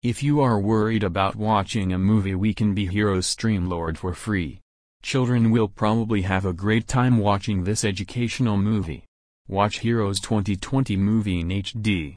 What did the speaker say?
If you are worried about watching a movie we can be Heroes Streamlord for free. Children will probably have a great time watching this educational movie. Watch Heroes 2020 movie in HD.